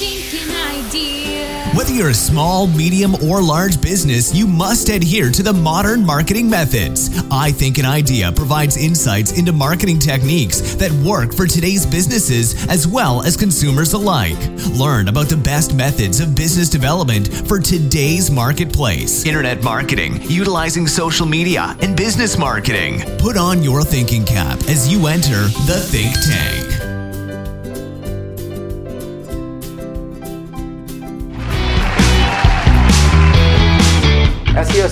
thinking idea. Whether you're a small, medium, or large business, you must adhere to the modern marketing methods. I Think an Idea provides insights into marketing techniques that work for today's businesses as well as consumers alike. Learn about the best methods of business development for today's marketplace. Internet marketing, utilizing social media, and business marketing. Put on your thinking cap as you enter the Think Tank.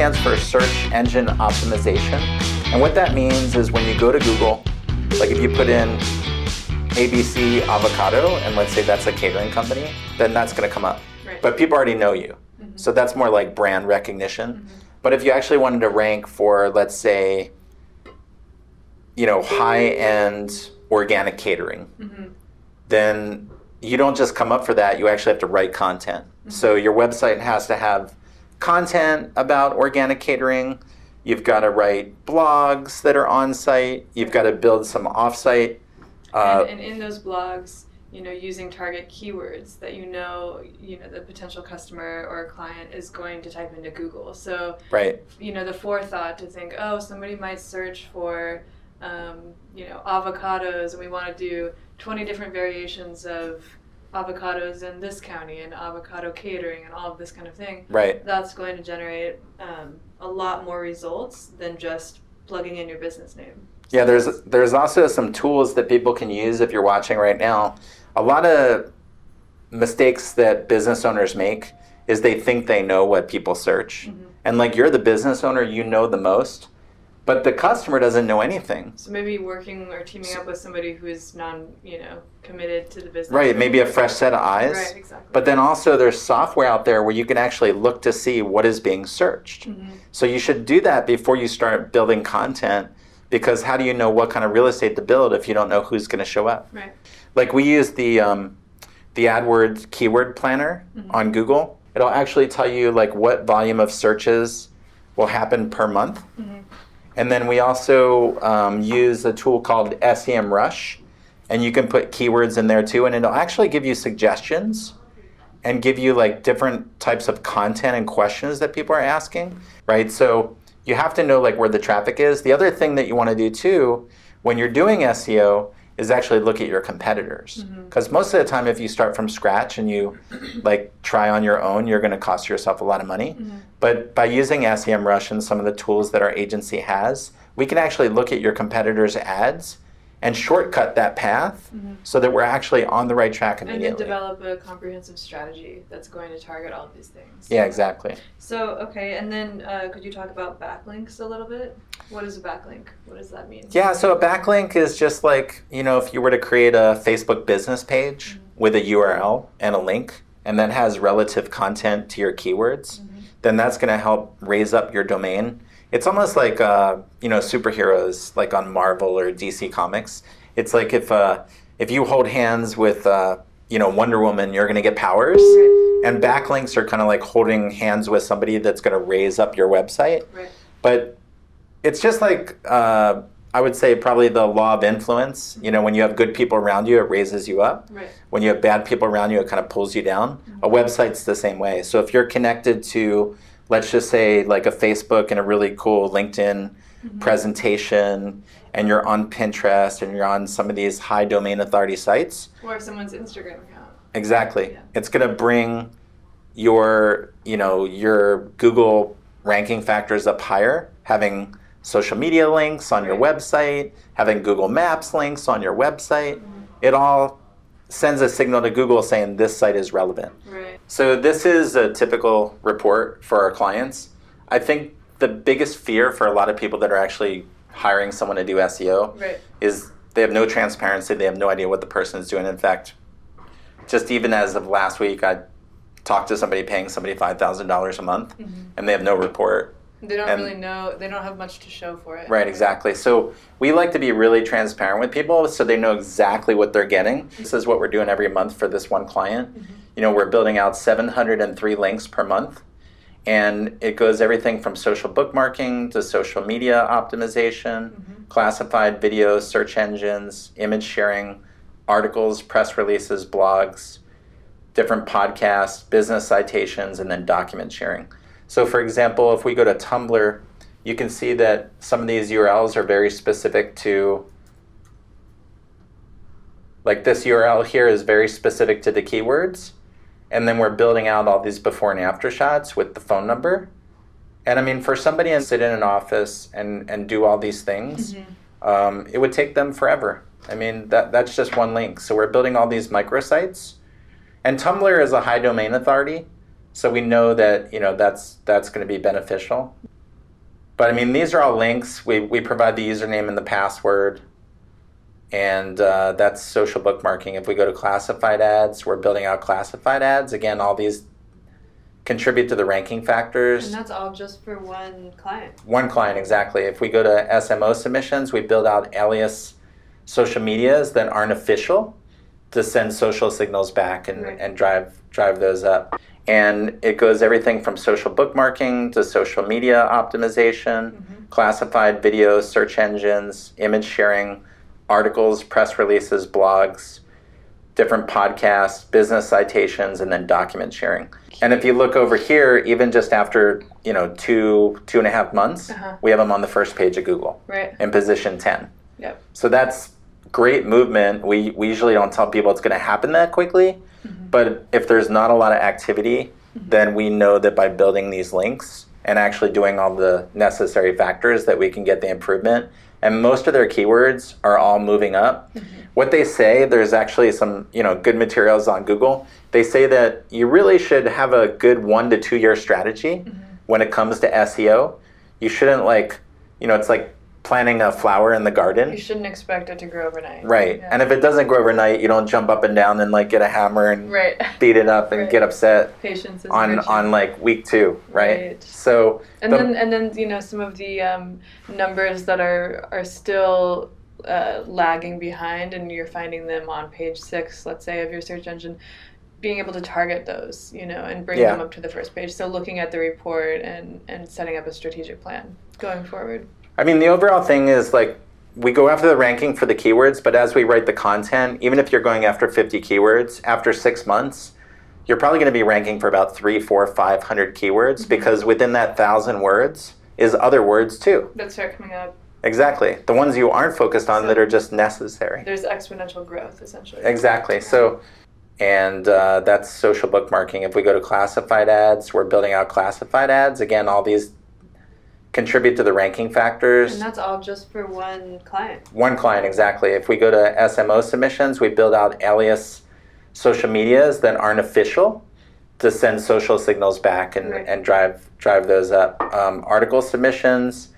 Stands for Search Engine Optimization. And what that means is when you go to Google, like if you put in ABC avocado, and let's say that's a catering company, then that's going to come up. Right. But people already know you. Mm-hmm. So that's more like brand recognition. Mm-hmm. But if you actually wanted to rank for, let's say, you know, high end organic catering, mm-hmm. then you don't just come up for that, you actually have to write content. So your website has to have content about organic catering. You've got to write blogs that are on site. You've got to build some off site. Uh, and, and in those blogs, you know, using target keywords that you know, you know, the potential customer or client is going to type into Google. So, right. you know, the forethought to think, oh, somebody might search for, um, you know, avocados, and we want to do 20 different variations of avocados in this county and avocado catering and all of this kind of thing. Right. That's going to generate um, a lot more results than just plugging in your business name. Yeah, there's there's also some tools that people can use if you're watching right now. A lot of mistakes that business owners make is they think they know what people search. And like you're the business owner, you know the most, but the customer doesn't know anything. So maybe working or teaming up with somebody who is non, you know, committed to the business. Right, maybe a fresh set of eyes. Right, exactly. But then also there's software out there where you can actually look to see what is being searched. Mm-hmm. So you should do that before you start building content because how do you know what kind of real estate to build if you don't know who's going to show up? Right. Like we use the um, the AdWords keyword planner Mm-hmm. on Google. It'll actually tell you like what volume of searches will happen per month. Mm-hmm. And then we also um, use a tool called SEMrush, and you can put keywords in there too, and it'll actually give you suggestions and give you like different types of content and questions that people are asking, right? So you have to know like where the traffic is. The other thing that you want to do too when you're doing SEO is actually look at your competitors. Mm-hmm. Because most of the time, if you start from scratch and you like try on your own, you're going to cost yourself a lot of money. Mm-hmm. But by using SEMrush and some of the tools that our agency has, we can actually look at your competitors' ads and shortcut that path mm-hmm. so that we're actually on the right track immediately. And develop a comprehensive strategy that's going to target all of these things. yeah, exactly. So, okay, and then uh, could you talk about backlinks a little bit? What is a backlink? What does that mean? Yeah, so a backlink is just like, you know, if you were to create a Facebook business page mm-hmm. with a URL and a link, and that has relative content to your keywords, mm-hmm. then that's going to help raise up your domain. It's almost like, uh, you know, superheroes like on Marvel or DC Comics. It's like if, uh, if you hold hands with, uh, you know, Wonder Woman, you're going to get powers. And backlinks are kind of like holding hands with somebody that's going to raise up your website. Right. But it's just like uh, I would say probably the law of influence. You know, when you have good people around you, it raises you up. Right. When you have bad people around you, it kind of pulls you down. A website's the same way. So if you're connected to, let's just say, like a Facebook and a really cool LinkedIn mm-hmm. presentation, and you're on Pinterest and you're on some of these high domain authority sites, Or someone's Instagram account. Exactly. Yeah. It's going to bring your, you know, your Google ranking factors up higher, having social media links on your website, having Google Maps links on your website. Mm-hmm. It all sends a signal to Google saying this site is relevant. Right. So this is a typical report for our clients. I think the biggest fear for a lot of people that are actually hiring someone to do SEO Right. is they have no transparency. They have no idea what the person is doing. In fact, just even as of last week, I talked to somebody paying somebody five thousand dollars a month, mm-hmm. and they have no report. They don't And- really know. They don't have much to show for it. Right, exactly. So we like to be really transparent with people so they know exactly what they're getting. This is what we're doing every month for this one client. Mm-hmm. You know, we're building out 703 links per month. And it goes everything from social bookmarking to social media optimization, mm-hmm. classified videos, search engines, image sharing, articles, press releases, blogs, different podcasts, business citations, and then document sharing. So, for example, if we go to Tumblr, you can see that some of these URLs are very specific to, like this URL here is very specific to the keywords. And then we're building out all these before and after shots with the phone number. And I mean, for somebody to sit in an office and, and do all these things, um, it would take them forever. I mean, that, that's just one link. So we're building all these microsites. And Tumblr is a high domain authority. So we know that, you know, that's, that's going to be beneficial. But I mean, these are all links. We, we provide the username and the password. And uh, that's social bookmarking. If we go to classified ads, we're building out classified ads. Again, all these contribute to the ranking factors. And that's all just for one client. One client, exactly. If we go to SMO submissions, we build out alias social medias that aren't official to send social signals back and, Right. and drive drive those up. And it goes everything from social bookmarking to social media optimization, classified videos, search engines, image sharing, articles, press releases, blogs, different podcasts, business citations, and then document sharing. And if you look over here, even just after you know two two and a half months, Uh-huh. we have them on the first page of Google Right. in position ten. Yep. So that's great movement. We, we usually don't tell people it's going to happen that quickly, but if there's not a lot of activity, then we know that by building these links and actually doing all the necessary factors that we can get the improvement. And most of their keywords are all moving up. What they say, there's actually some you know good materials on Google. They say that you really should have a good one to two year strategy when it comes to SEO. You shouldn't like you know it's like planting a flower in the garden. You shouldn't expect it to grow overnight. Right. Yeah. And if it doesn't grow overnight, you don't jump up and down and like get a hammer and right. beat it up and Right. get upset Patience is on virtue. on like week 2, right? Right. So and the- then and then you know some of the um, numbers that are are still uh, lagging behind and you're finding them on page six let's say of your search engine being able to target those you know and bring Yeah. them up to the first page so looking at the report and and setting up a strategic plan going forward I mean, the overall thing is like we go after the ranking for the keywords, but as we write the content, even if you're going after 50 keywords, after six months, you're probably going to be ranking for about three, four, five hundred keywords because within that thousand words is other words too. that start coming up Exactly. The ones you aren't focused on that are just necessary. there's exponential growth essentially Exactly. So, and uh, that's social bookmarking. If we go to classified ads, we're building out classified ads. Again, all these contribute to the ranking factors. and that's all just for one client One client, exactly. If we go to SMO submissions, we build out alias social medias that aren't official to send social signals back and, Right. and drive drive those up. Um, article submissions.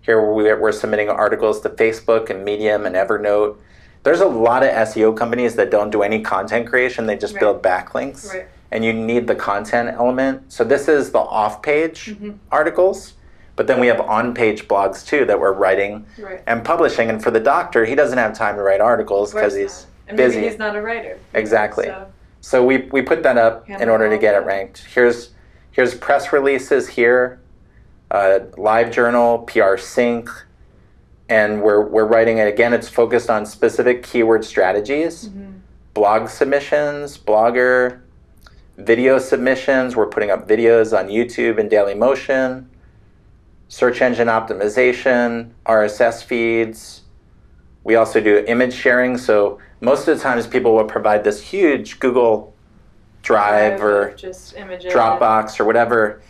Here we're, we're submitting articles to Facebook and Medium and Evernote. There's a lot of SEO companies that don't do any content creation; they just Right. build backlinks, Right. and you need the content element. So this is the off-page Mm-hmm. articles, but then we have on-page blogs too that we're writing right and publishing. And for the doctor, he doesn't have time to write articles because he's and maybe he's not a writer Exactly. so So we, we put that up in order to get it ranked. Here's here's press releases here, uh, LiveJournal, PR sync, and we're we're writing it again. It's focused on specific keyword strategies, Mm-hmm. blog submissions, blogger, video submissions. We're putting up videos on YouTube and Dailymotion, search engine optimization, RSS feeds. We also do image sharing. So most of the times people will provide this huge Google Drive or just images Dropbox or whatever.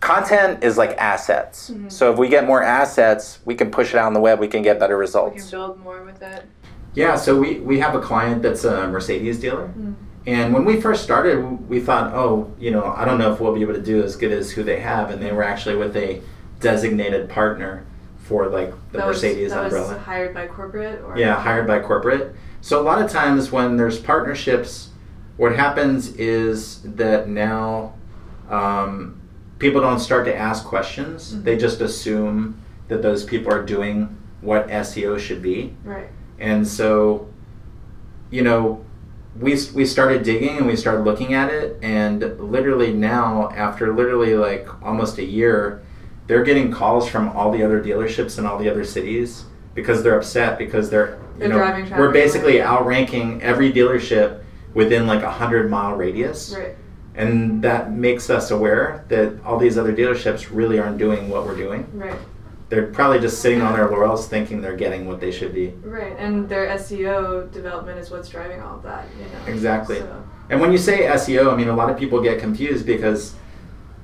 Content is like assets. Mm-hmm. So if we get more assets, we can push it out on the web. We can get better results. we results. can build more with it Yeah, so we, we have a client that's a Mercedes dealer. Mm-hmm. And when we first started, we thought, oh, you know, I don't know if we'll be able to do as good as who they have. And they were actually with a designated partner for like the that Mercedes was, that umbrella. was hired by corporate or Yeah, hired by corporate. So a lot of times when there's partnerships, what happens is that now um, people don't start to ask questions. They just assume that those people are doing what SEO should be. right And so, you know, we, we started digging and we started looking at it. And literally now, after literally like almost a year, they're getting calls from all the other dealerships in all the other cities because they're upset because they're, you They're know, driving we're basically outranking every dealership within like a hundred mile radius. Right. And that makes us aware that all these other dealerships really aren't doing what we're doing. Right. They're probably just sitting on their laurels thinking they're getting what they should be. Right. And their SEO development is what's driving all of that. You know. Exactly. So, And when you say SEO, I mean, a lot of people get confused because,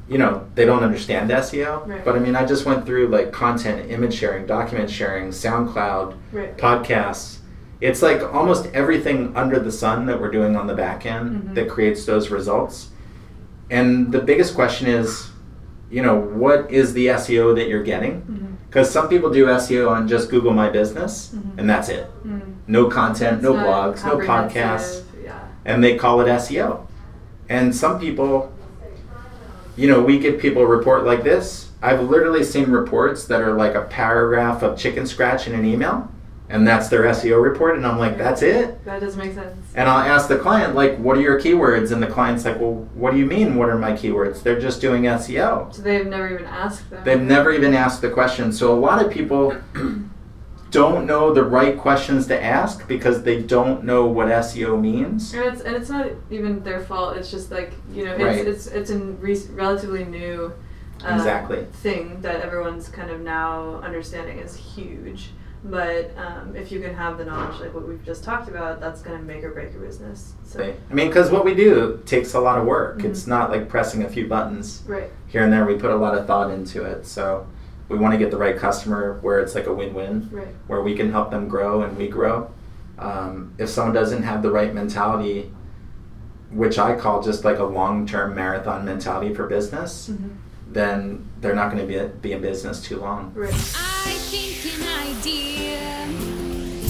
you know, they don't understand SEO. Right. But I mean, I just went through like content, image sharing, document sharing, SoundCloud, right. podcasts. It's like almost everything under the sun that we're doing on the back end Mhm. that creates those results. And the biggest question is, you know, what is the SEO that you're getting? Because some people do SEO on just Google My Business, Mhm. and that's it. Mm. No content, It's no blogs, no podcasts Yeah. and they call it SEO. And some people, you know, we get people a report like this. I've literally seen reports that are like a paragraph of chicken scratch in an email, and that's their SEO report. And I'm like, that's it? That doesn't make sense. And I'll ask the client, like, what are your keywords? And the client's like, well, what do you mean, what are my keywords? They're just doing SEO. So they've never even asked them. They've never even asked the question. So a lot of people don't know the right questions to ask because they don't know what SEO means. And it's and it's not even their fault. It's just like you know, it's Right. it's it's a re- relatively new uh, Exactly. thing that everyone's kind of now understanding is huge. But um, if you can have the knowledge, like what we've just talked about, that's going to make or break your business. So Right. I mean, because what we do takes a lot of work. Mhm. It's not like pressing a few buttons right, here and there. We put a lot of thought into it. So we want to get the right customer where it's like a win-win, right, where we can help them grow and we grow. Um, if someone doesn't have the right mentality, which I call just like a long-term marathon mentality for business, hmm then they're not going to be, be in business too long. right.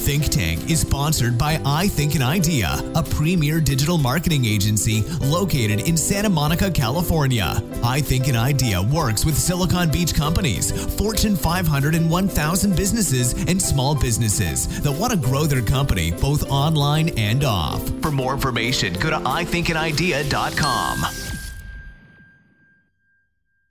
Think Tank is sponsored by I Think an Idea, a premier digital marketing agency located in Santa Monica, California. I Think an Idea works with Silicon Beach companies, Fortune 500 and 1,000 businesses, and small businesses that want to grow their company both online and off. For more information, go to ithinkanidea.com.